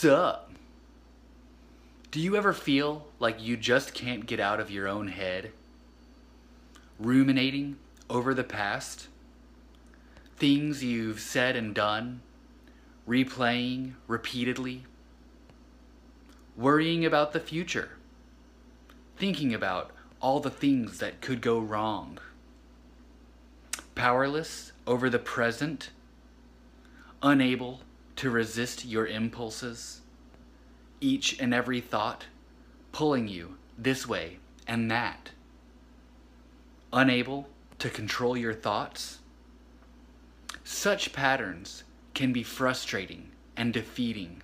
Sup? Do you ever feel like you just can't get out of your own head? Ruminating over the past? Things you've said and done? Replaying repeatedly? Worrying about the future? Thinking about all the things that could go wrong? Powerless over the present? Unable to resist your impulses, each and every thought pulling you this way and that. Unable to control your thoughts? Such patterns can be frustrating and defeating.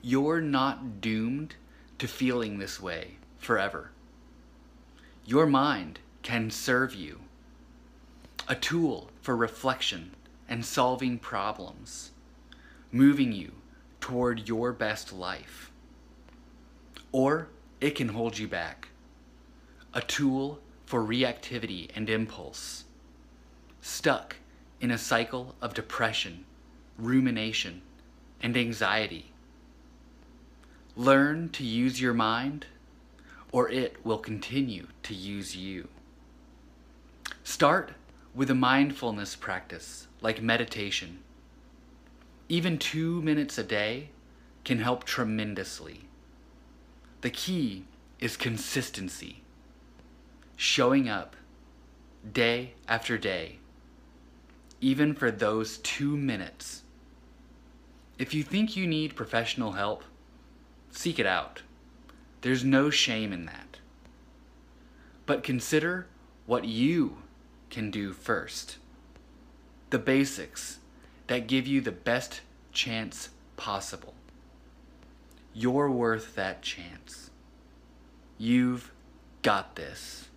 You're not doomed to feeling this way forever. Your mind can serve you, a tool for reflection and solving problems, moving you toward your best life. Or it can hold you back, a tool for reactivity and impulse, stuck in a cycle of depression, rumination, and anxiety. Learn to use your mind, or it will continue to use you. Start with a mindfulness practice like meditation. Even two minutes a day can help tremendously. The key is consistency, showing up day after day, even for those two minutes. If you think you need professional help, seek it out. There's no shame in that. But consider what you can do first. The basics that give you the best chance possible. You're worth that chance. You've got this.